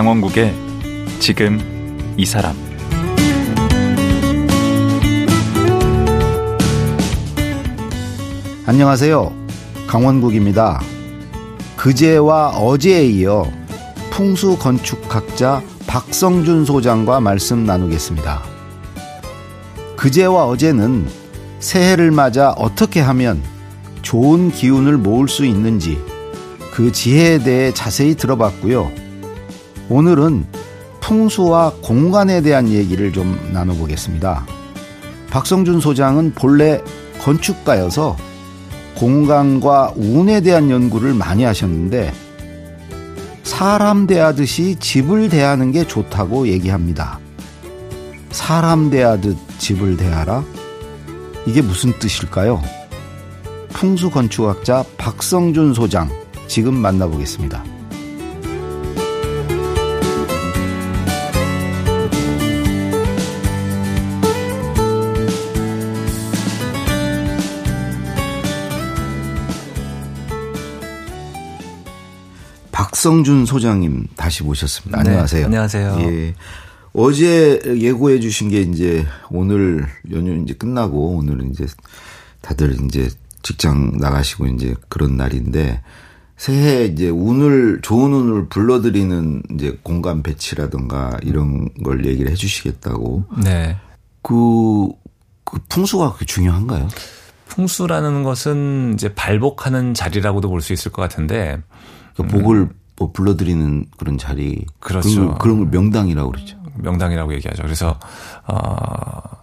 강원국의 지금 이 사람 안녕하세요. 강원국입니다. 그제와 어제에 이어 풍수 건축학자 박성준 소장과 말씀 나누겠습니다. 그제와 어제는 새해를 맞아 어떻게 하면 좋은 기운을 모을 수 있는지 그 지혜에 대해 자세히 들어봤고요. 오늘은 풍수와 공간에 대한 얘기를 좀 나눠보겠습니다. 박성준 소장은 본래 건축가여서 공간과 운에 대한 연구를 많이 하셨는데 사람 대하듯이 집을 대하는 게 좋다고 얘기합니다. 사람 대하듯 집을 대하라? 이게 무슨 뜻일까요? 풍수 건축학자 박성준 소장 지금 만나보겠습니다. 박성준 소장님 다시 모셨습니다. 네, 안녕하세요. 안녕하세요. 예. 어제 예고해 주신 게 이제 오늘 연휴 이제 끝나고 오늘은 이제 다들 이제 직장 나가시고 이제 그런 날인데 새해 이제 운을 좋은 운을 불러들이는 이제 공간 배치라든가 이런 걸 얘기를 해 주시겠다고. 네. 그, 그 풍수가 그렇게 중요한가요? 풍수라는 것은 이제 발복하는 자리라고도 볼 수 있을 것 같은데 그 복을 뭐 불러들이는 그런 자리. 그렇죠. 그런 걸, 그런 걸 명당이라고 그러죠. 명당이라고 얘기하죠. 그래서 어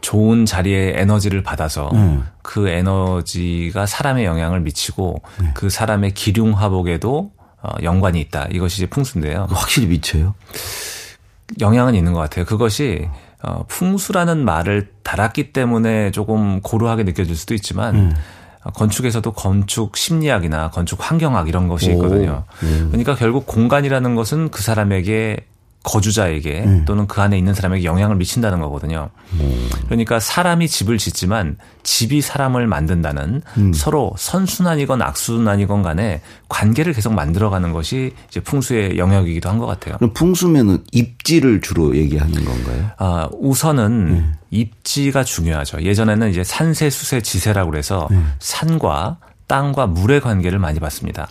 좋은 자리에 에너지를 받아서 음. 그 에너지가 사람의 영향을 미치고 그 사람의 기륭 화복에도 어, 연관이 있다. 이것이 이제 풍수인데요. 확실히 미쳐요. 영향은 있는 것 같아요. 그것이 어, 풍수라는 말을 달았기 때문에 조금 고루하게 느껴질 수도 있지만 음. 어, 건축에서도 건축 심리학이나 건축 환경학 이런 것이 오. 있거든요. 음. 그러니까 결국 공간이라는 것은 그 사람에게 거주자에게 음. 또는 그 안에 있는 사람에게 영향을 미친다는 거거든요. 음. 그러니까 사람이 집을 짓지만 집이 사람을 만든다는 음. 서로 선순환이건 악순환이건 간에 관계를 계속 만들어가는 것이 이제 풍수의 영역이기도 한 것 같아요. 그럼 풍수면은 입지를 주로 얘기하는 건가요? 아, 우선은 네. 입지가 중요하죠. 예전에는 이제 산세, 수세, 지세라고 그래서 네. 산과 땅과 물의 관계를 많이 봤습니다.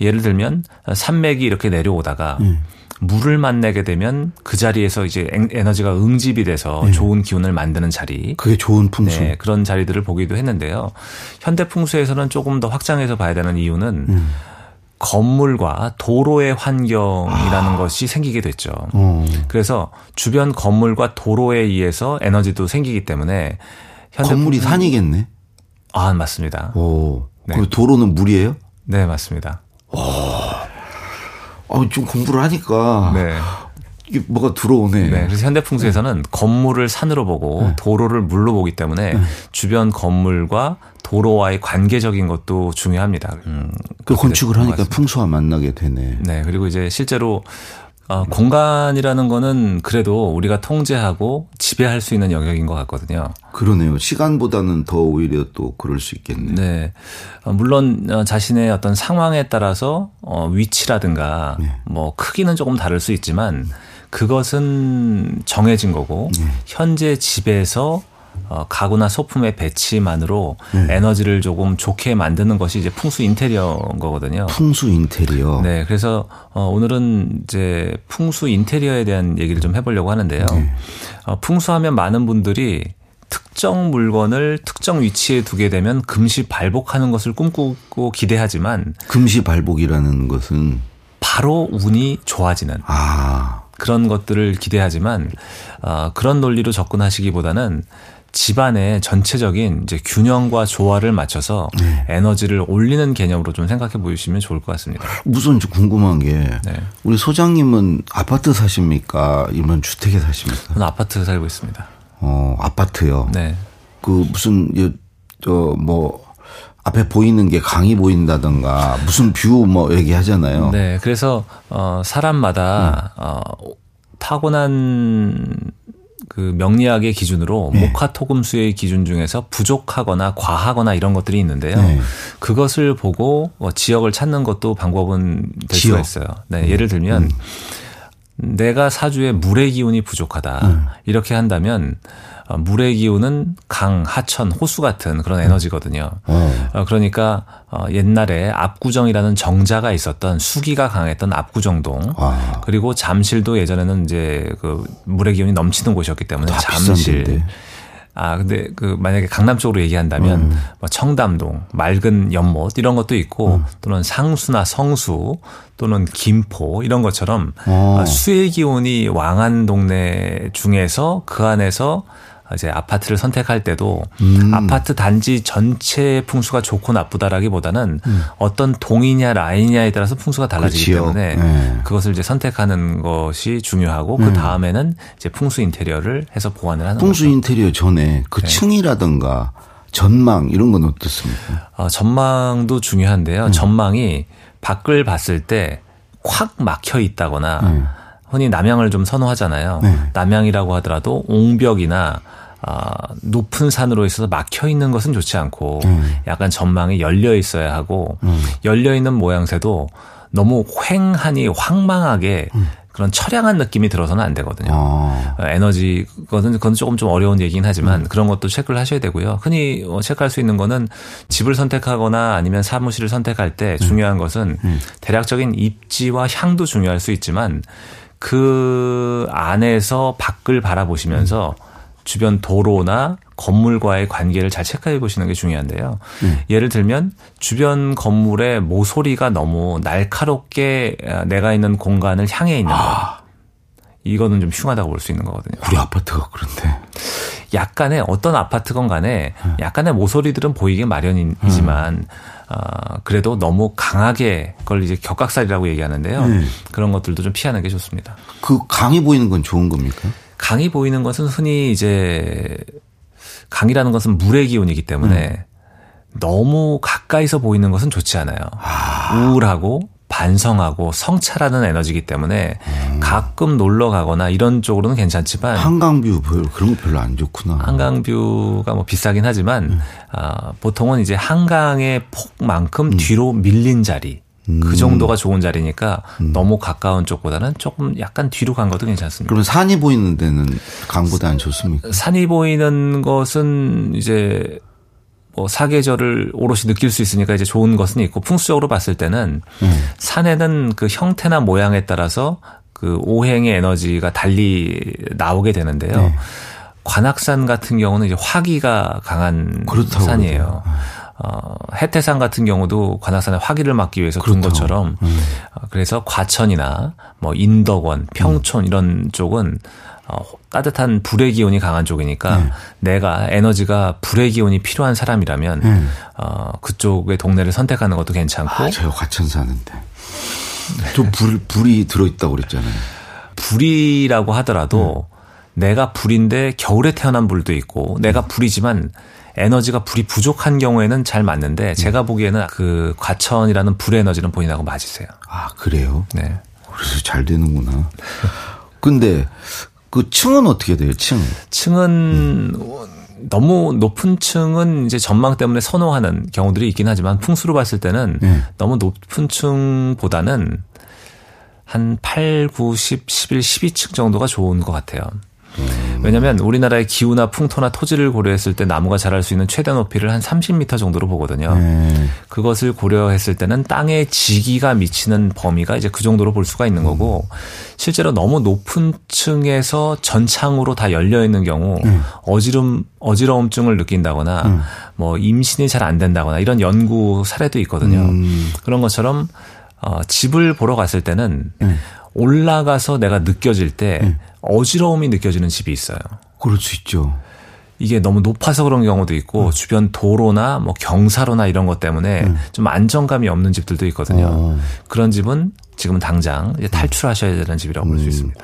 예를 들면 산맥이 이렇게 내려오다가 네. 물을 만나게 되면 그 자리에서 이제 엔- 에너지가 응집이 돼서 좋은 기운을 만드는 자리. 그게 좋은 풍수. 네, 그런 자리들을 보기도 했는데요. 현대 풍수에서는 조금 더 확장해서 봐야 되는 이유는 음. 건물과 도로의 환경이라는 것이 생기게 됐죠. 아. 어. 그래서 주변 건물과 도로에 의해서 에너지도 생기기 때문에 건물이 풍- 산이겠네. 아 맞습니다. 오. 네. 그 도로는 물이에요? 네 맞습니다. 아, 좀 공부를 하니까 네. 이게 뭐가 들어오네. 네. 그래서 현대 풍수에서는 건물을 산으로 보고 도로를 물로 보기 때문에 주변 건물과 도로와의 관계적인 것도 중요합니다. 음, 그 건축을 하니까. 풍수와 만나게 되네. 네. 그리고 이제 실제로 어, 공간이라는 거는 그래도 우리가 통제하고 지배할 수 있는 영역인 것 같거든요. 그러네요. 시간보다는 더 오히려 또 그럴 수 있겠네. 네. 어, 물론 어, 자신의 어떤 상황에 따라서 어, 위치라든가 네. 뭐 크기는 조금 다를 수 있지만 그것은 정해진 거고 네. 현재 집에서 어, 가구나 소품의 배치만으로 네. 에너지를 조금 좋게 만드는 것이 이제 풍수 인테리어인 거거든요. 풍수 인테리어. 네, 그래서 어, 오늘은 이제 풍수 인테리어에 대한 얘기를 좀 해보려고 하는데요. 네. 어, 풍수하면 많은 분들이 특정 물건을 특정 위치에 두게 되면 금시 발복하는 것을 꿈꾸고 기대하지만 금시 발복이라는 것은 바로 운이 좋아지는 아, 그런 것들을 기대하지만 어, 그런 논리로 접근하시기보다는 집안의 전체적인 이제 균형과 조화를 맞춰서 네. 에너지를 올리는 개념으로 좀 생각해 보시면 좋을 것 같습니다. 좀 궁금한 게 네. 우리 소장님은 아파트 사십니까? 이런 주택에 사십니까? 저는 아파트 살고 있습니다. 어, 아파트요. 네. 그 무슨 저 뭐 앞에 보이는 게 강이 보인다던가 무슨 view 뭐 얘기하잖아요. 네. 그래서 어 사람마다 어 타고난 그 명리학의 기준으로 네. 목화토금수의 기준 중에서 부족하거나 과하거나 이런 것들이 있는데요. 네. 그것을 보고 어, 지역을 찾는 것도 방법은 될 지역. 음. 수가 있어요. 네, 예를 들면 내가 사주에 물의 기운이 부족하다. 이렇게 한다면 어, 물의 기운은 강, 하천, 호수 같은 그런 에너지거든요. 어. 어, 그러니까 어, 옛날에 압구정이라는 정자가 있었던 수기가 강했던 압구정동 아. 그리고 잠실도 예전에는 이제 그 물의 기운이 넘치는 곳이었기 때문에 다 잠실. 아 근데 그 만약에 강남 쪽으로 얘기한다면 음. 뭐 청담동, 맑은 연못 이런 것도 있고 또는 상수나 성수 또는 김포 이런 것처럼 어. 아, 수의 기운이 왕한 동네 중에서 그 안에서 이제 아파트를 선택할 때도 음. 아파트 단지 전체 풍수가 좋고 나쁘다라기보다는 어떤 동이냐 라인이냐에 따라서 풍수가 달라지기 음. 그렇지요. 때문에 네. 그것을 이제 선택하는 것이 중요하고 그 다음에는 이제 풍수 인테리어를 해서 보완을 하는 풍수 거죠. 인테리어 전에 그 네. 층이라든가 전망 이런 건 어떻습니까? 어, 전망도 음. 중요한데요. 전망이 밖을 봤을 때콱 막혀 있다거나 음. 흔히 남양을 좀 선호하잖아요. 네. 남양이라고 하더라도 옹벽이나 아, 높은 산으로 있어서 막혀 있는 것은 좋지 않고 음. 약간 전망이 열려 있어야 하고 열려 있는 모양새도 너무 휑하니 황망하게 그런 처량한 느낌이 들어서는 안 되거든요. 아. 어, 에너지 그거는 그건 조금 좀 어려운 얘기긴 하지만 그런 것도 체크를 하셔야 되고요. 흔히 어, 체크할 수 있는 거는 집을 선택하거나 아니면 사무실을 선택할 때 중요한 것은 대략적인 입지와 향도 중요할 수 있지만 그 안에서 밖을 바라보시면서 주변 도로나 건물과의 관계를 잘 체크해 보시는 게 중요한데요. 예를 들면 주변 건물의 모서리가 너무 날카롭게 어, 내가 있는 공간을 향해 있는 거. 이거는 좀 흉하다고 볼 수 있는 거거든요. 우리 아파트가 그런데. 약간의 어떤 아파트건 간에 약간의 모서리들은 보이게 마련이지만 어, 그래도 너무 강하게 그걸 이제 격각살이라고 얘기하는데요. 음. 그런 것들도 좀 피하는 게 좋습니다. 그 강이 보이는 건 좋은 겁니까? 강이 보이는 것은 흔히 이제 강이라는 것은 물의 기운이기 때문에 너무 가까이서 보이는 것은 좋지 않아요. 우울하고 반성하고 성찰하는 에너지이기 때문에 가끔 놀러 가거나 이런 쪽으로는 괜찮지만 한강뷰 그런 거 별로 안 좋구나. 한강뷰가 뭐 비싸긴 하지만 아, 보통은 이제 한강의 폭만큼 뒤로 밀린 자리 그 정도가 좋은 자리니까 너무 가까운 쪽보다는 조금 약간 뒤로 간 것도 괜찮습니다. 그러면 산이 보이는 데는 강보다 안 좋습니까? 산이 보이는 것은 이제 뭐 사계절을 오롯이 느낄 수 있으니까 이제 좋은 것은 있고 풍수적으로 봤을 때는 산에는 그 형태나 모양에 따라서 그 오행의 에너지가 달리 나오게 되는데요. 네. 관악산 같은 경우는 이제 화기가 강한 산이에요. 어, 해태산 같은 경우도 관악산에 화기를 막기 위해서 둔 그렇다고. 것처럼 음. 어, 그래서 과천이나 뭐 인덕원, 평촌 이런 쪽은 어, 따뜻한 불의 기운이 강한 쪽이니까 네. 내가 에너지가 불의 기운이 필요한 사람이라면 음. 어, 그쪽의 동네를 선택하는 것도 괜찮고 아, 제가 과천 사는데. 저 불, 불이 들어있다고 그랬잖아요. 불이라고 하더라도 내가 불인데 겨울에 태어난 불도 있고 내가 불이지만 에너지가 불이 부족한 경우에는 잘 맞는데 제가 보기에는 그 과천이라는 불의 에너지는 본인하고 맞으세요. 아, 그래요? 네. 그래서 잘 되는구나. 근데 그 층은 어떻게 돼요, 층? 층은 너무 높은 층은 이제 전망 때문에 선호하는 경우들이 있긴 하지만 풍수로 봤을 때는 네. 너무 높은 층보다는 한 8, 9, 10, 11, 12층 정도가 좋은 것 같아요. 왜냐하면 우리나라의 기후나 풍토나 토지를 고려했을 때 나무가 자랄 수 있는 최대 높이를 한 30m 정도로 보거든요. 네. 그것을 고려했을 때는 땅의 지기가 미치는 범위가 이제 그 정도로 볼 수가 있는 거고 실제로 너무 높은 층에서 전창으로 다 열려 있는 경우 어지럼 어지러움증을 느낀다거나 뭐 임신이 잘 안 된다거나 이런 연구 사례도 있거든요. 음. 그런 것처럼 어, 집을 보러 갔을 때는 올라가서 내가 느껴질 때 어지러움이 느껴지는 집이 있어요. 그럴 수 있죠. 이게 너무 높아서 그런 경우도 있고 주변 도로나 뭐 경사로나 이런 것 때문에 좀 안정감이 없는 집들도 있거든요. 어. 그런 집은 지금 당장 이제 탈출하셔야 되는 집이라고 볼 수 있습니다.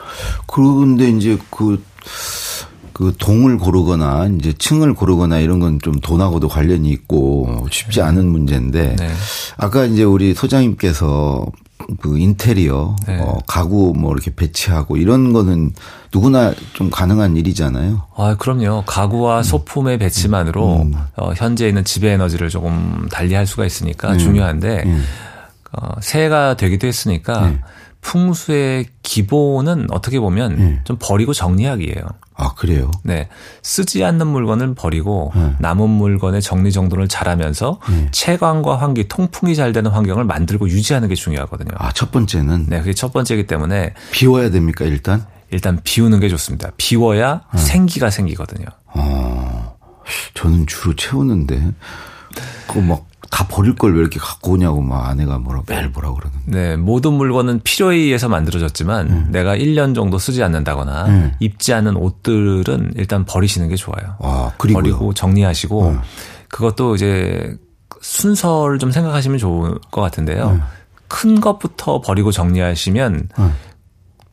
그런데 이제 그, 그 동을 고르거나 이제 층을 고르거나 이런 건 좀 돈하고도 관련이 있고 쉽지 않은 문제인데 네. 아까 이제 우리 소장님께서 그 인테리어 네. 어, 가구 뭐 이렇게 배치하고 이런 거는 누구나 좀 가능한 일이잖아요. 아, 그럼요. 가구와 소품의 배치만으로 어, 현재 있는 지배 에너지를 조금 달리할 수가 있으니까 중요한데 어, 새해가 되기도 했으니까 풍수의 기본은 어떻게 보면 네. 좀 버리고 정리하기예요. 아, 그래요? 네. 쓰지 않는 물건을 버리고 네. 남은 물건의 정리 정돈을 잘하면서 네. 채광과 환기, 통풍이 잘 되는 환경을 만들고 유지하는 게 중요하거든요. 아, 첫 번째는 네, 그게 첫 번째이기 때문에 비워야 됩니까, 일단? 일단 비우는 게 좋습니다. 비워야 네. 생기가 생기거든요. 어, 저는 주로 채우는데, 그거 막 다 버릴 걸 왜 이렇게 갖고 오냐고 막 아내가 뭐라, 매일 뭐라 그러는데. 네, 모든 물건은 필요에 의해서 만들어졌지만 음. 내가 1년 정도 쓰지 않는다거나 네. 입지 않은 옷들은 일단 버리시는 게 좋아요. 아, 그리고요. 버리고 정리하시고 음. 그것도 이제 순서를 좀 생각하시면 좋을 것 같은데요. 음. 큰 것부터 버리고 정리하시면 음.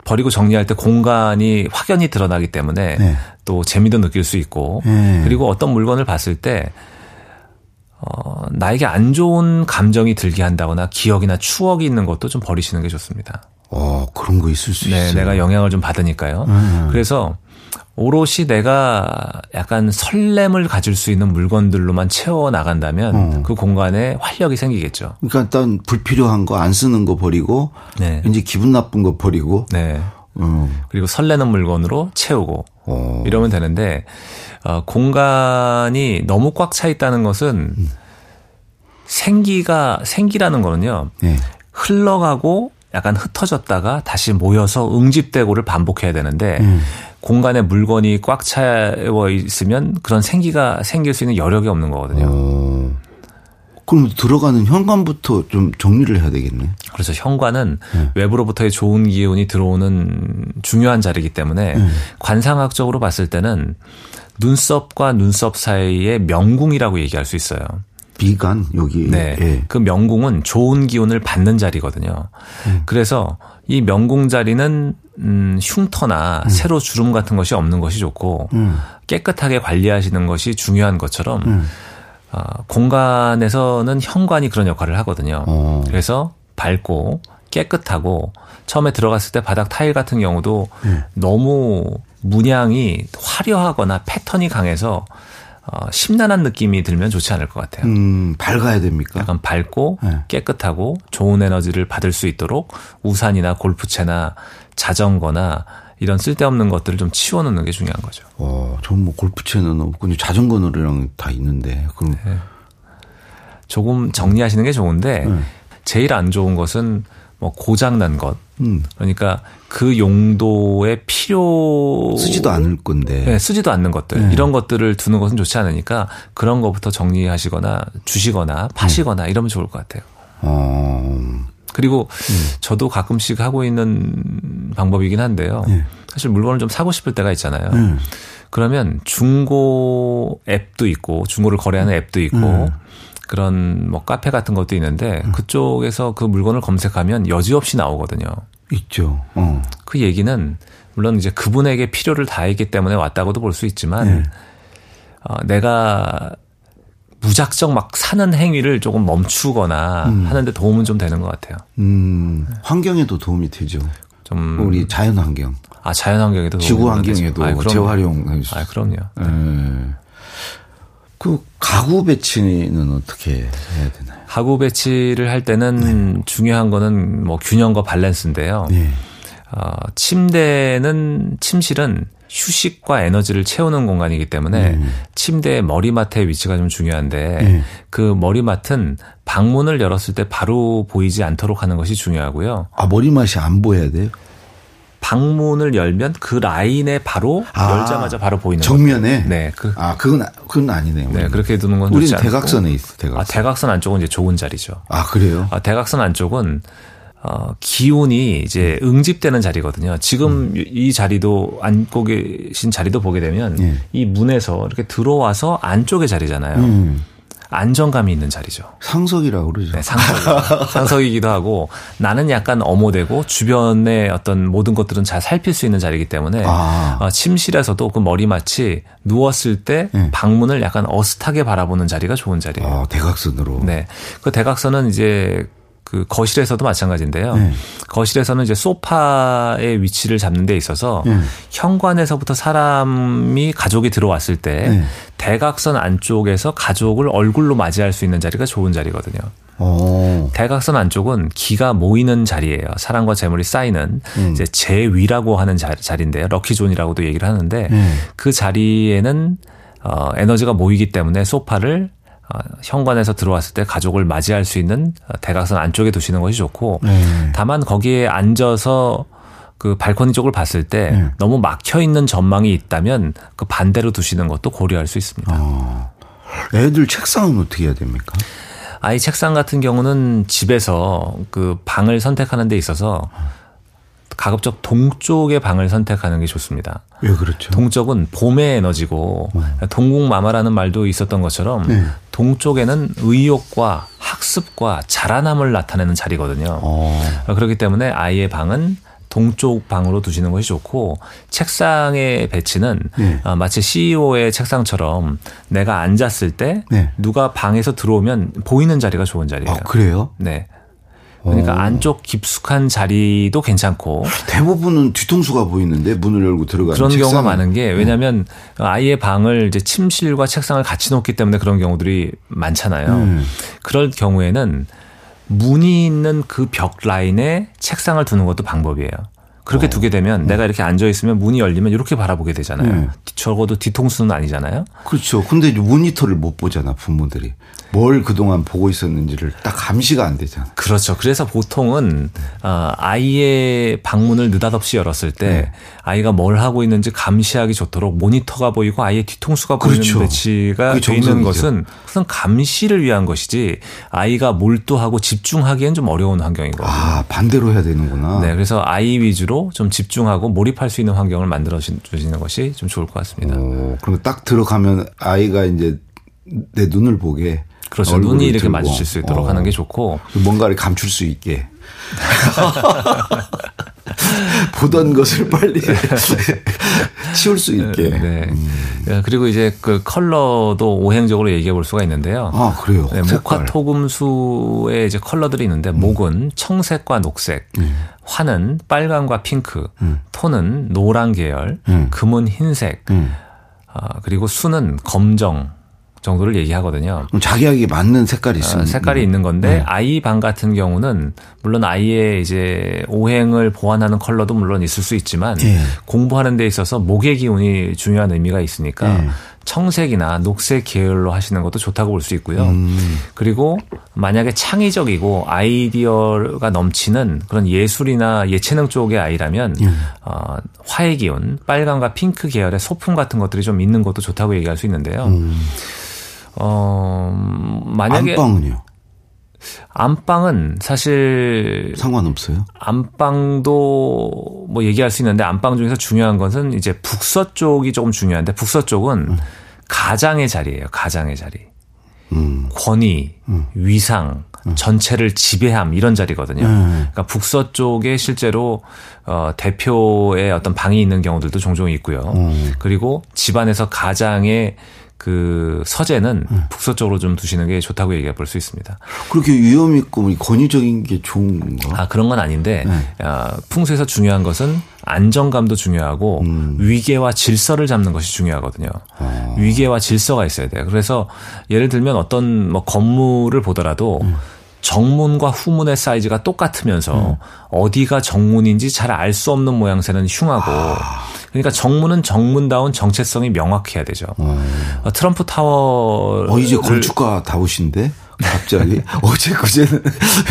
버리고 정리할 때 공간이 확연히 드러나기 때문에 네. 또 재미도 느낄 수 있고 네. 그리고 어떤 물건을 봤을 때 어, 나에게 안 좋은 감정이 들게 한다거나 기억이나 추억이 있는 것도 좀 버리시는 게 좋습니다. 어, 그런 거 있을 수 네, 있어요. 내가 영향을 좀 받으니까요. 음. 그래서 오롯이 내가 약간 설렘을 가질 수 있는 물건들로만 채워 나간다면 어. 그 공간에 활력이 생기겠죠. 그러니까 일단 불필요한 거 안 쓰는 거 버리고, 네. 왠지 기분 나쁜 거 버리고, 네. 어, 그리고 설레는 물건으로 채우고 어. 이러면 되는데 어, 공간이 너무 꽉 차 있다는 것은 생기가 생기라는 거는요. 네. 흘러가고 약간 흩어졌다가 다시 모여서 응집되고를 반복해야 되는데 음. 공간에 물건이 꽉 차워 있으면 그런 생기가 생길 수 있는 여력이 없는 거거든요. 어. 그럼 들어가는 현관부터 좀 정리를 해야 되겠네. 그래서 현관은 네. 외부로부터의 좋은 기운이 들어오는 중요한 자리이기 때문에 네. 관상학적으로 봤을 때는 눈썹과 눈썹 사이의 명궁이라고 얘기할 수 있어요. 비간 여기. 네. 예. 그 명궁은 좋은 기운을 받는 자리거든요. 음. 그래서 이 명궁 자리는 음, 흉터나 세로 주름 같은 것이 없는 것이 좋고 음. 깨끗하게 관리하시는 것이 중요한 것처럼 음. 어, 공간에서는 현관이 그런 역할을 하거든요. 어. 그래서 밝고 깨끗하고 처음에 들어갔을 때 바닥 타일 같은 경우도 네. 너무 문양이 화려하거나 패턴이 강해서 어, 심란한 느낌이 들면 좋지 않을 것 같아요. 음, 밝아야 됩니까? 약간 밝고 네. 깨끗하고 좋은 에너지를 받을 수 있도록 우산이나 골프채나 자전거나 이런 쓸데없는 것들을 좀 치워놓는 게 중요한 거죠. 어, 전뭐 골프채는 없고 자전거 노래랑 다 있는데 그럼 네. 조금 정리하시는 게 좋은데 네. 제일 안 좋은 것은 뭐 고장난 것. 음, 그러니까 그 용도에 필요 쓰지도 않을 건데. 네, 쓰지도 않는 것들 네. 이런 것들을 두는 것은 좋지 않으니까 그런 것부터 정리하시거나 주시거나 파시거나 네. 이러면 좋을 것 같아요. 어, 그리고 음. 저도 가끔씩 하고 있는 방법이긴 한데요. 네. 사실 물건을 좀 사고 싶을 때가 있잖아요. 음. 그러면 중고 앱도 있고 중고를 거래하는 앱도 있고 음. 그런 뭐 카페 같은 것도 있는데 그쪽에서 그 물건을 검색하면 여지없이 나오거든요. 있죠. 어. 그 얘기는 물론 이제 그분에게 필요를 다했기 때문에 왔다고도 볼 수 있지만 네. 어, 내가 무작정 막 사는 행위를 조금 멈추거나 하는데 도움은 좀 되는 것 같아요. 음, 환경에도 도움이 되죠. 좀 우리 자연 환경, 아 자연 환경에도 도움이 지구 환경에도. 아. 재활용. 아 그럼요. 예. 그 가구 배치는 어떻게 해야 되나요? 가구 배치를 할 때는 중요한 거는 뭐 균형과 밸런스인데요. 네. 어, 침대는 침실은 휴식과 에너지를 채우는 공간이기 때문에 음. 침대의 머리맡의 위치가 좀 중요한데 네. 그 머리맡은 방문을 열었을 때 바로 보이지 않도록 하는 것이 중요하고요. 아 머리맡이 안 보여야 돼요? 방문을 열면 그 라인에 바로 아, 열자마자 바로 보이는 정면에. 거죠. 네, 그 아 그건 아- 그건 아니네요. 네, 그렇게 두는 건 우리는. 대각선에 있어. 대각선. 아, 대각선 안쪽은 이제 좋은 자리죠. 아 그래요? 아, 대각선 안쪽은 어, 기운이 이제 응집되는 자리거든요. 지금 이 자리도 앉고 계신 자리도 보게 되면 예. 이 문에서 이렇게 들어와서 안쪽의 자리잖아요. 음. 안정감이 있는 자리죠. 상석이라고 그러죠. 네, 상석, 상석이기도 하고 나는 약간 엄호되고 주변의 어떤 모든 것들은 잘 살필 수 있는 자리이기 때문에 아. 어, 침실에서도 그 머리맡이 누웠을 때 네. 방문을 약간 어슷하게 바라보는 자리가 좋은 자리예요. 아, 대각선으로. 네. 그 대각선은 이제 그 거실에서도 마찬가지인데요. 네. 거실에서는 이제 소파의 위치를 잡는 데 있어서 네. 현관에서부터 사람이 가족이 들어왔을 때 네. 대각선 안쪽에서 가족을 얼굴로 맞이할 수 있는 자리가 좋은 자리거든요. 어. 대각선 안쪽은 기가 모이는 자리예요. 사랑과 재물이 쌓이는 음. 이제 제위라고 하는 자, 자리인데요. 럭키존이라고도 얘기를 하는데 음. 그 자리에는 어, 에너지가 모이기 때문에 소파를 어, 현관에서 들어왔을 때 가족을 맞이할 수 있는 어, 대각선 안쪽에 두시는 것이 좋고 네. 다만 거기에 앉아서 그 발코니 쪽을 봤을 때 네. 너무 막혀 있는 전망이 있다면 그 반대로 두시는 것도 고려할 수 있습니다. 어. 애들 책상은 어떻게 해야 됩니까? 아이 책상 같은 경우는 집에서 그 방을 선택하는 데 있어서 가급적 동쪽의 방을 선택하는 게 좋습니다. 왜 그렇죠? 동쪽은 봄의 에너지고 동국마마라는 말도 있었던 것처럼 네. 동쪽에는 의욕과 학습과 자라남을 나타내는 자리거든요. 어. 그렇기 때문에 아이의 방은 동쪽 방으로 두시는 것이 좋고 책상의 배치는 네. 어, 마치 CEO의 책상처럼 내가 앉았을 때 네. 누가 방에서 들어오면 보이는 자리가 좋은 자리예요. 아, 그래요? 네. 그러니까 어. 안쪽 깊숙한 자리도 괜찮고 대부분은 뒤통수가 보이는데 문을 열고 들어가는 그런 경우가 책상은. 많은 게 왜냐하면 아이의 방을 이제 침실과 책상을 같이 놓기 때문에 그런 경우들이 많잖아요. 음. 그럴 경우에는 문이 있는 그 벽 라인에 책상을 두는 것도 방법이에요. 그렇게 어. 두게 되면 내가 이렇게 앉아 있으면 문이 열리면 이렇게 바라보게 되잖아요. 네. 적어도 뒤통수는 아니잖아요. 그렇죠. 근데 모니터를 못 보잖아, 부모들이. 뭘 그동안 보고 있었는지를 딱 감시가 안 되잖아. 그렇죠. 그래서 보통은 어, 아이의 방문을 느닷없이 열었을 때 네. 아이가 뭘 하고 있는지 감시하기 좋도록 모니터가 보이고 아이의 뒤통수가 보이는 그렇죠. 배치가 돼 있는. 것은 우선 감시를 위한 것이지 아이가 몰두하고 집중하기엔 좀 어려운 환경이거든요. 아, 반대로 해야 되는구나. 네, 그래서 아이 위주로 좀 집중하고 몰입할 수 있는 환경을 만들어 주시는 것이 좀 좋을 것 같습니다. 어, 그리고 딱 들어가면 아이가 이제 내 눈을 보게. 그렇죠. 눈이 이렇게 들고. 마주칠 수 있도록 어. 하는 게 좋고 뭔가를 감출 수 있게. 보던 것을 빨리 치울 수 있게. 네. 그리고 이제 그 컬러도 오행적으로 얘기해 볼 수가 있는데요. 아, 그래요. 네, 색깔. 음. 목화 토금수의 이제 컬러들이 있는데 목은 청색과 녹색, 화는 빨강과 핑크, 토는 노란 계열, 음. 금은 흰색, 음. 아, 그리고 수는 검정 정도를 얘기하거든요. 그럼 자기에게 맞는 색깔이 아, 있으면. 색깔이 있는 건데 아이 방 같은 경우는 물론 아이의 이제 오행을 보완하는 컬러도 물론 있을 수 있지만 예. 공부하는 데 있어서 목의 기운이 중요한 의미가 있으니까 예. 청색이나 녹색 계열로 하시는 것도 좋다고 볼 수 있고요. 음. 그리고 만약에 창의적이고 아이디어가 넘치는 그런 예술이나 예체능 쪽의 아이라면 예. 어, 화의 기운, 빨강과 핑크 계열의 소품 같은 것들이 좀 있는 것도 좋다고 얘기할 수 있는데요. 음. 어, 만약에 안방은요? 안방은 사실 상관없어요? 안방도 뭐 얘기할 수 있는데 안방 중에서 중요한 것은 이제 북서 쪽이 조금 중요한데 북서 쪽은 가장의 자리예요. 가장의 자리. 음. 권위, 위상, 전체를 지배함 이런 자리거든요. 음. 그러니까 북서 쪽에 실제로 어 대표의 어떤 방이 있는 경우들도 종종 있고요. 음. 그리고 집안에서 가장의 그 서재는 음. 북서쪽으로 좀 두시는 게 좋다고 얘기해 볼 수 있습니다. 그렇게 위험 있고 뭐 권위적인 게 좋은 건가? 아 그런 건 아닌데 네. 어, 풍수에서 중요한 것은 안정감도 중요하고 음. 위계와 질서를 잡는 것이 중요하거든요. 어. 위계와 질서가 있어야 돼요. 그래서 예를 들면 어떤 뭐 건물을 보더라도 음. 정문과 후문의 사이즈가 똑같으면서 음. 어디가 정문인지 잘 알 수 없는 모양새는 흉하고 그러니까 정문은 정문다운 정체성이 명확해야 되죠. 어, 트럼프 타워 어, 이제 건축가 다우신데? 갑자기? 어제 그제는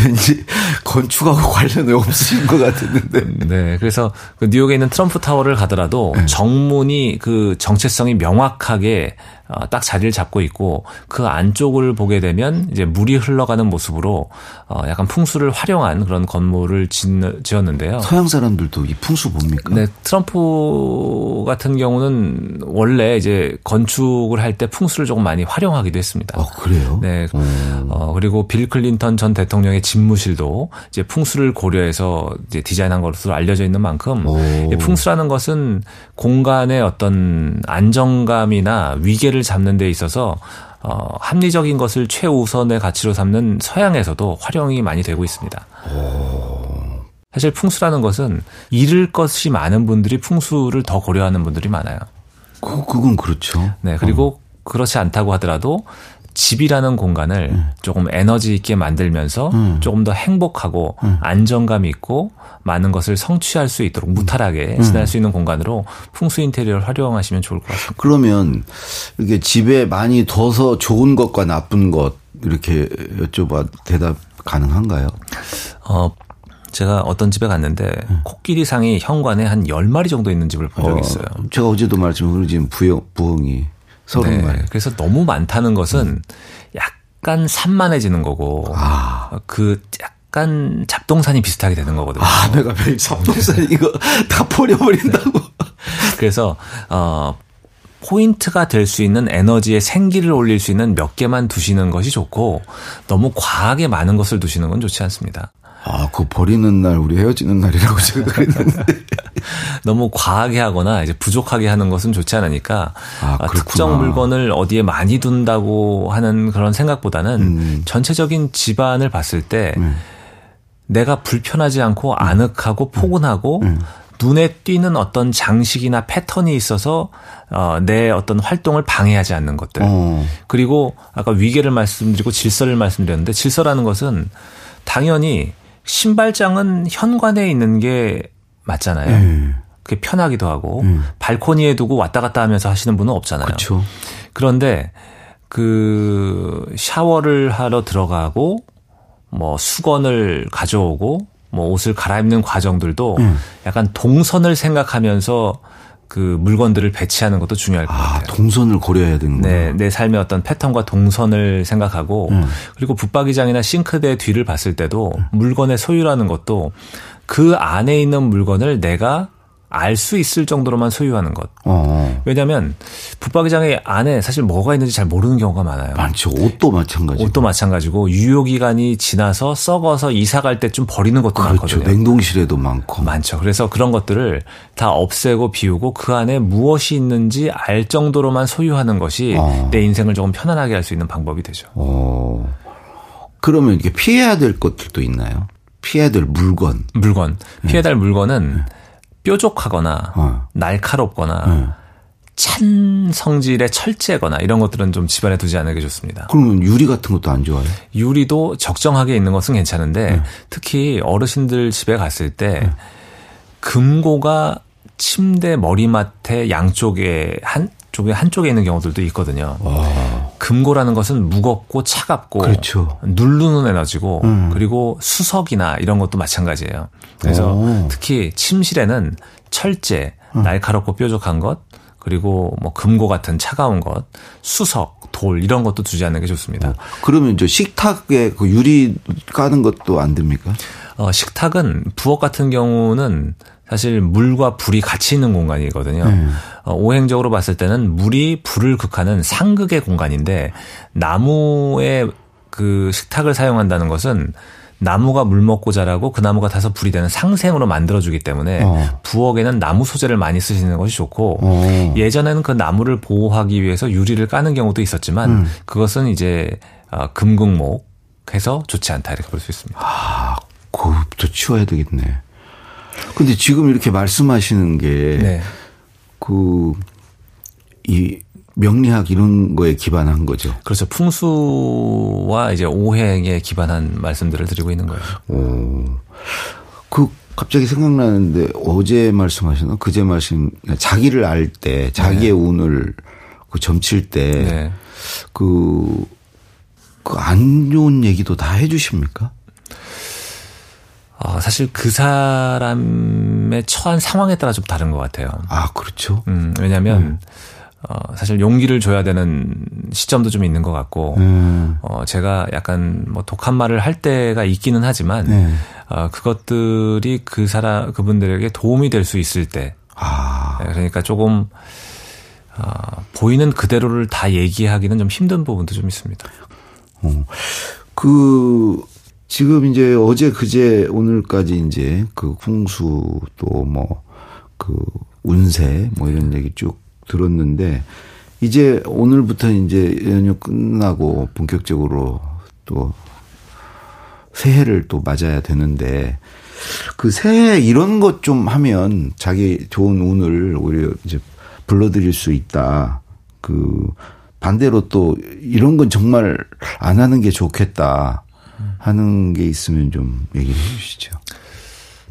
왠지 건축하고 관련이 없으신 것 같았는데. 네, 그래서 그 뉴욕에 있는 트럼프 타워를 가더라도 네. 정문이 그 정체성이 명확하게 어, 딱 자리를 잡고 있고 그 안쪽을 보게 되면 이제 물이 흘러가는 모습으로 어, 약간 풍수를 활용한 그런 건물을 짓, 지었는데요. 서양 사람들도 이 풍수 봅니까? 네, 트럼프 같은 경우는 원래 이제 건축을 할 때 풍수를 조금 많이 활용하기도 했습니다. 어, 그래요? 네. 음. 어, 그리고 빌 클린턴 전 대통령의 집무실도 이제 풍수를 고려해서 이제 디자인한 것으로 알려져 있는 만큼 오. 이 풍수라는 것은 공간의 어떤 안정감이나 위계를 잡는 데 있어서 어, 합리적인 것을 최우선의 가치로 삼는 서양에서도 활용이 많이 되고 있습니다. 사실 풍수라는 것은 잃을 것이 많은 분들이 풍수를 더 고려하는 분들이 많아요. 그, 그건 그렇죠. 네, 그리고 그렇지 않다고 하더라도 집이라는 공간을 음. 조금 에너지 있게 만들면서 조금 더 행복하고 음. 안정감 있고 많은 것을 성취할 수 있도록 무탈하게 음. 지낼 수 있는 공간으로 풍수 인테리어를 활용하시면 좋을 것 같습니다. 그러면 이렇게 집에 많이 둬서 좋은 것과 나쁜 것 이렇게 여쭤봐 대답 가능한가요? 어, 제가 어떤 집에 갔는데 코끼리상이 현관에 한 10마리 정도 있는 집을 본 적이 있어요. 어, 제가 어제도 말씀드린 지금 부영, 부엉이 서른 네, 마리. 그래서 너무 많다는 것은 약간 산만해지는 거고 아. 그 약간 잡동산이 비슷하게 되는 거거든요. 아, 내가 매일 잡동산 이거 다 버려버린다고. 그래서 어 포인트가 될 수 있는 에너지의 생기를 올릴 수 있는 몇 개만 두시는 것이 좋고 너무 과하게 많은 것을 두시는 건 좋지 않습니다. 아, 그거 버리는 날 우리 헤어지는 날이라고 제가 그랬는데. 너무 과하게 하거나 이제 부족하게 하는 것은 좋지 않으니까 아, 아. 특정 물건을 어디에 많이 둔다고 하는 그런 생각보다는 음. 전체적인 집안을 봤을 때 내가 불편하지 않고 아늑하고 포근하고 눈에 띄는 어떤 장식이나 패턴이 있어서 어, 내 어떤 활동을 방해하지 않는 것들. 어. 그리고 아까 위계를 말씀드리고 질서를 말씀드렸는데 질서라는 것은 당연히 신발장은 현관에 있는 게 맞잖아요. 네. 그게 편하기도 하고 발코니에 두고 왔다 갔다 하면서 하시는 분은 없잖아요. 그렇죠. 그런데 그 샤워를 하러 들어가고 뭐 수건을 가져오고 뭐 옷을 갈아입는 과정들도 음. 약간 동선을 생각하면서 그 물건들을 배치하는 것도 중요할 것 아, 같아요. 동선을 고려해야 되는구나. 네, 내 삶의 어떤 패턴과 동선을 생각하고 음. 그리고 붙박이장이나 싱크대 뒤를 봤을 때도 물건의 소유라는 것도 그 안에 있는 물건을 내가 알 수 있을 정도로만 소유하는 것. 어. 왜냐하면 붙박이장의 안에 사실 뭐가 있는지 잘 모르는 경우가 많아요. 많죠. 옷도 마찬가지. 옷도 마찬가지고 유효 기간이 지나서 썩어서 이사 갈 때 좀 버리는 것도 그렇죠. 많거든요. 냉동실에도 많고. 많죠. 그래서 그런 것들을 다 없애고 비우고 그 안에 무엇이 있는지 알 정도로만 소유하는 것이 어. 내 인생을 조금 편안하게 할 수 있는 방법이 되죠. 어. 그러면 이게 피해야 될 것들도 있나요? 피해야 될 물건. 물건 피해달 물건은 뾰족하거나 어. 날카롭거나 네. 찬 성질의 철제거나 이런 것들은 좀 집안에 두지 않는 게 좋습니다. 그러면 유리 같은 것도 안 좋아요? 유리도 적정하게 있는 것은 괜찮은데 네. 특히 어르신들 집에 갔을 때 금고가 침대 머리맡에 양쪽에 한 쪽에 한쪽에 있는 경우들도 있거든요. 금고라는 것은 무겁고 차갑고 그렇죠. 누르는 에너지고 음. 그리고 수석이나 이런 것도 마찬가지예요. 그래서 오. 특히 침실에는 철제, 음. 날카롭고 뾰족한 것 그리고 뭐 금고 같은 차가운 것, 수석, 돌 이런 것도 두지 않는 게 좋습니다. 그러면 저 식탁에 그 유리 까는 것도 안 됩니까? 어, 식탁은 부엌 같은 경우는 사실 물과 불이 같이 있는 공간이거든요. 네. 어, 오행적으로 봤을 때는 물이 불을 극하는 상극의 공간인데 나무의 그 식탁을 사용한다는 것은 나무가 물 먹고 자라고 그 나무가 타서 불이 되는 상생으로 만들어주기 때문에 어. 부엌에는 나무 소재를 많이 쓰시는 것이 좋고 어. 예전에는 그 나무를 보호하기 위해서 유리를 까는 경우도 있었지만 음. 그것은 이제 어, 금극목 해서 좋지 않다 이렇게 볼 수 있습니다. 그것부터 치워야 되겠네. 근데 지금 이렇게 말씀하시는 게 네. 그, 이 명리학 이런 거에 기반한 거죠. 그렇죠. 풍수와 이제 오행에 기반한 말씀들을 드리고 있는 거예요. 오. 그 갑자기 생각나는데 어제 말씀하셨나? 그제 말씀 자기를 알 때 자기의 운을 그 점칠 때 네. 그, 그 안 좋은 얘기도 다 해주십니까? 어, 사실 그 사람의 처한 상황에 따라 좀 다른 것 같아요. 아, 그렇죠. 음, 왜냐하면 어, 사실 용기를 줘야 되는 시점도 좀 있는 것 같고, 음. 어, 제가 약간 뭐 독한 말을 할 때가 있기는 하지만, 네. 어, 그것들이 그 사람, 그분들에게 도움이 될 수 있을 때, 아, 네, 그러니까 조금, 어, 보이는 그대로를 다 얘기하기는 좀 힘든 부분도 좀 있습니다. 어. 그, 지금 이제 어제 그제 오늘까지 이제 그 풍수 또 뭐 그 운세 뭐 이런 얘기 쭉 들었는데 이제 오늘부터 이제 연휴 끝나고 본격적으로 또 새해를 또 맞아야 되는데 그 새해 이런 것 좀 하면 자기 좋은 운을 오히려 이제 불러들일 수 있다. 그 반대로 또 이런 건 정말 안 하는 게 좋겠다 하는 게 있으면 좀 얘기를 해 주시죠.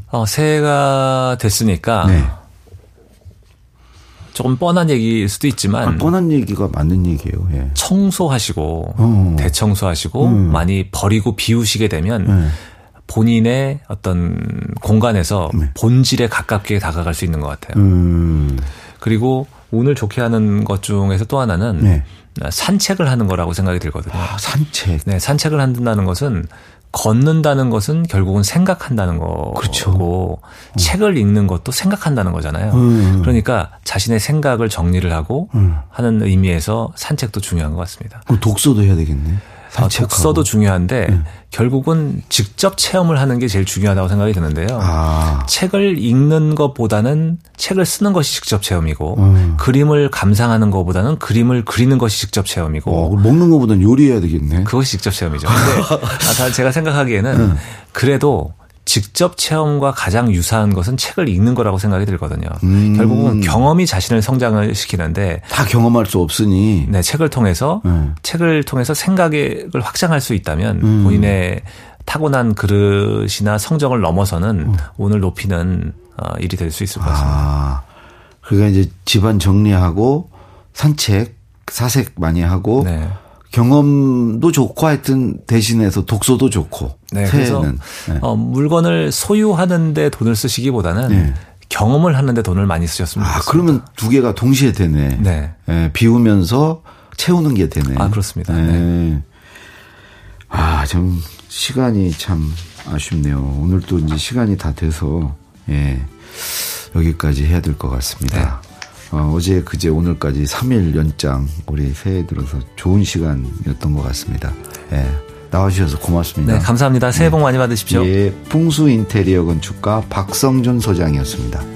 어, 새해가 됐으니까 네. 조금 뻔한 얘기일 수도 있지만 아, 뻔한 얘기가 맞는 얘기예요. 예. 청소하시고 어. 대청소하시고 음. 많이 버리고 비우시게 되면 네. 본인의 어떤 공간에서 네. 본질에 가깝게 다가갈 수 있는 것 같아요. 음. 그리고 오늘 좋게 하는 것 중에서 또 하나는 네. 산책을 하는 거라고 생각이 들거든요. 아, 산책. 네, 산책을 한다는 것은 걷는다는 것은 결국은 생각한다는 거고 그렇죠. 책을 읽는 것도 생각한다는 거잖아요. 음. 그러니까 자신의 생각을 정리를 하고 음. 하는 의미에서 산책도 중요한 것 같습니다. 그럼 독서도 해야 되겠네. 아, 산책하고. 독서도 중요한데 네. 결국은 직접 체험을 하는 게 제일 중요하다고 생각이 드는데요. 아. 책을 읽는 것보다는 책을 쓰는 것이 직접 체험이고 음. 그림을 감상하는 것보다는 그림을 그리는 것이 직접 체험이고 어, 먹는 것보단 요리해야 되겠네. 그것이 직접 체험이죠. 근데 아, 다 제가 생각하기에는 그래도 직접 체험과 가장 유사한 것은 책을 읽는 거라고 생각이 들거든요. 음. 결국은 경험이 자신을 성장을 시키는데 다 경험할 수 없으니. 네, 책을 통해서 음. 책을 통해서 생각을 확장할 수 있다면 음. 본인의 타고난 그릇이나 성정을 넘어서는 오늘 높이는 어, 일이 될 수 있을 것 같습니다. 아. 그러니까 이제 집안 정리하고 산책, 사색 많이 하고 네. 경험도 좋고 하여튼 대신해서 독서도 좋고. 네, 그래서 새해는. 네. 어, 물건을 소유하는데 돈을 쓰시기보다는 네. 경험을 하는데 돈을 많이 쓰셨으면 아, 좋겠습니다. 그러면 두 개가 동시에 되네. 네. 예, 비우면서 채우는 게 되네. 아, 그렇습니다. 예. 아, 좀 시간이 참 아쉽네요. 오늘 또 이제 시간이 다 돼서 예. 여기까지 해야 될 것 같습니다. 어, 어제 그제 오늘까지 3일 연장 우리 새해 들어서 좋은 시간이었던 것 같습니다. 예. 나와주셔서 고맙습니다. 네, 감사합니다. 새해 복 많이 받으십시오. 예, 풍수 인테리어 건축가 박성준 소장이었습니다.